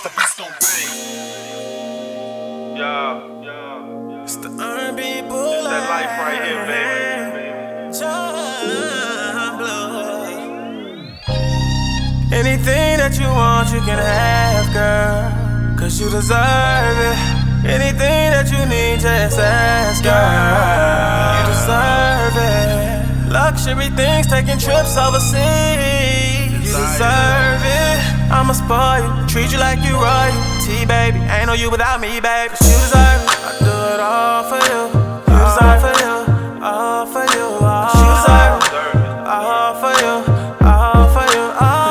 the beats bang. Yeah, yeah. It's the R&B It's that life right here, baby. Anything that you want, you can have, girl. Cause you deserve it. Anything that you need, just ask, girl. You deserve it. Luxury things, taking trips overseas. You deserve it. I'ma spoil you, treat you like you royalty, T baby. Ain't no you without me, baby. 'Cause you deserve it. I do it all for you. You deserve it. All for you, all for you, all.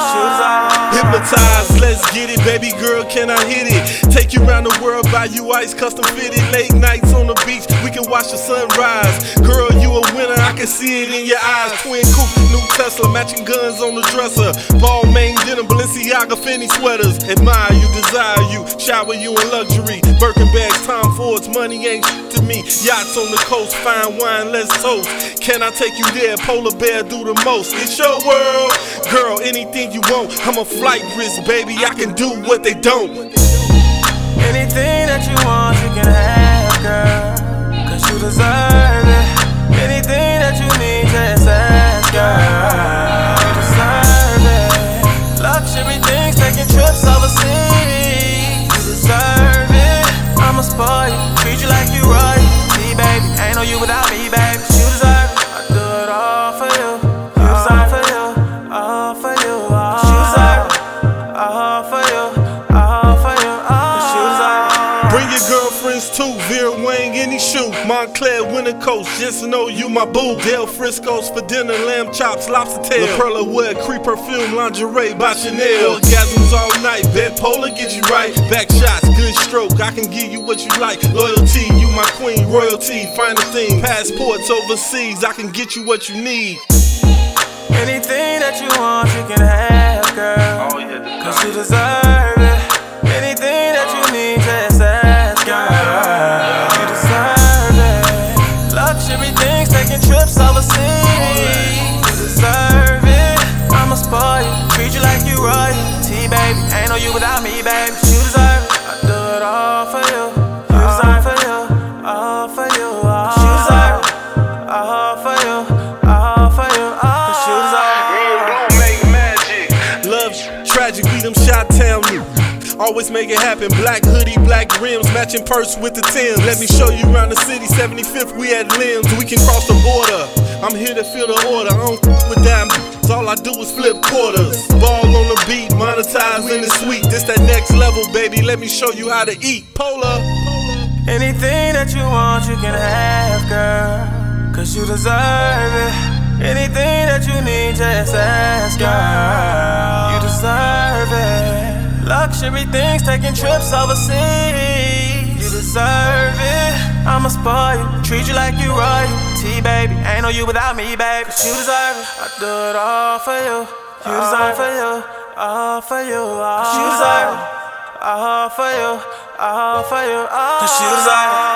let's get it, baby girl, can I hit it? Take you around the world, buy you ice, custom fitted. Late nights on the beach, we can watch the sunrise. Girl, you a winner, I can see it in your eyes. Twin coupe, Tesla, matching guns on the dresser. Balmain dinner, Balenciaga, Fendi sweaters. Admire you, desire you, shower you in luxury. Birkin bags, Tom Ford's, money ain't to me. Yachts on the coast, fine wine, let's toast. Can I take you there? Polar bear do the most. It's your world, girl. Anything you want, I'm a flight risk, baby. I can do what they don't. Anything too, Vera Wang, any shoe. Moncler, Winter Coast, just know you my boo. Del Frisco's for dinner, lamb chops, lobster tail. La Perla Wood, creep perfume, lingerie by Chanel. Orgasms all night, bed polar get you right. Back shots, good stroke, I can give you what you like. Loyalty, you my queen, royalty, final thing. Passports overseas, I can get you what you need. Anything that you want, you can have, girl. Oh, yeah, Cause you deserve baby. Ain't no you without me, baby. 'Cause you deserve it. I do it all for you. You deserve for you, all for you, all. 'Cause you deserve it. All for you, all for you, all. 'Cause you deserve it. Real don't make magic. Love tragic, we them shot town niggas. Always make it happen. Black hoodie, black rims, matching purse with the Timbs. Let me show you around the city. 75th, we at limbs. We can cross the border. I'm here to feel the order. I don't f- with All I do is flip quarters. Ball on the beat, monetize in the suite. This that next level, baby. Let me show you how to eat. Polar. Anything that you want, you can have, girl. Cause you deserve it. Anything that you need, just ask, girl. You deserve it. Luxury things, taking trips overseas. Deserve it. I'ma spoil you, treat you like you royalty, baby. Ain't no you without me, baby. 'Cause you deserve it. I do it all for you. You oh. deserve all for you, all for you, all. 'Cause you deserve it. All for you, all for you, all. 'Cause you deserve it.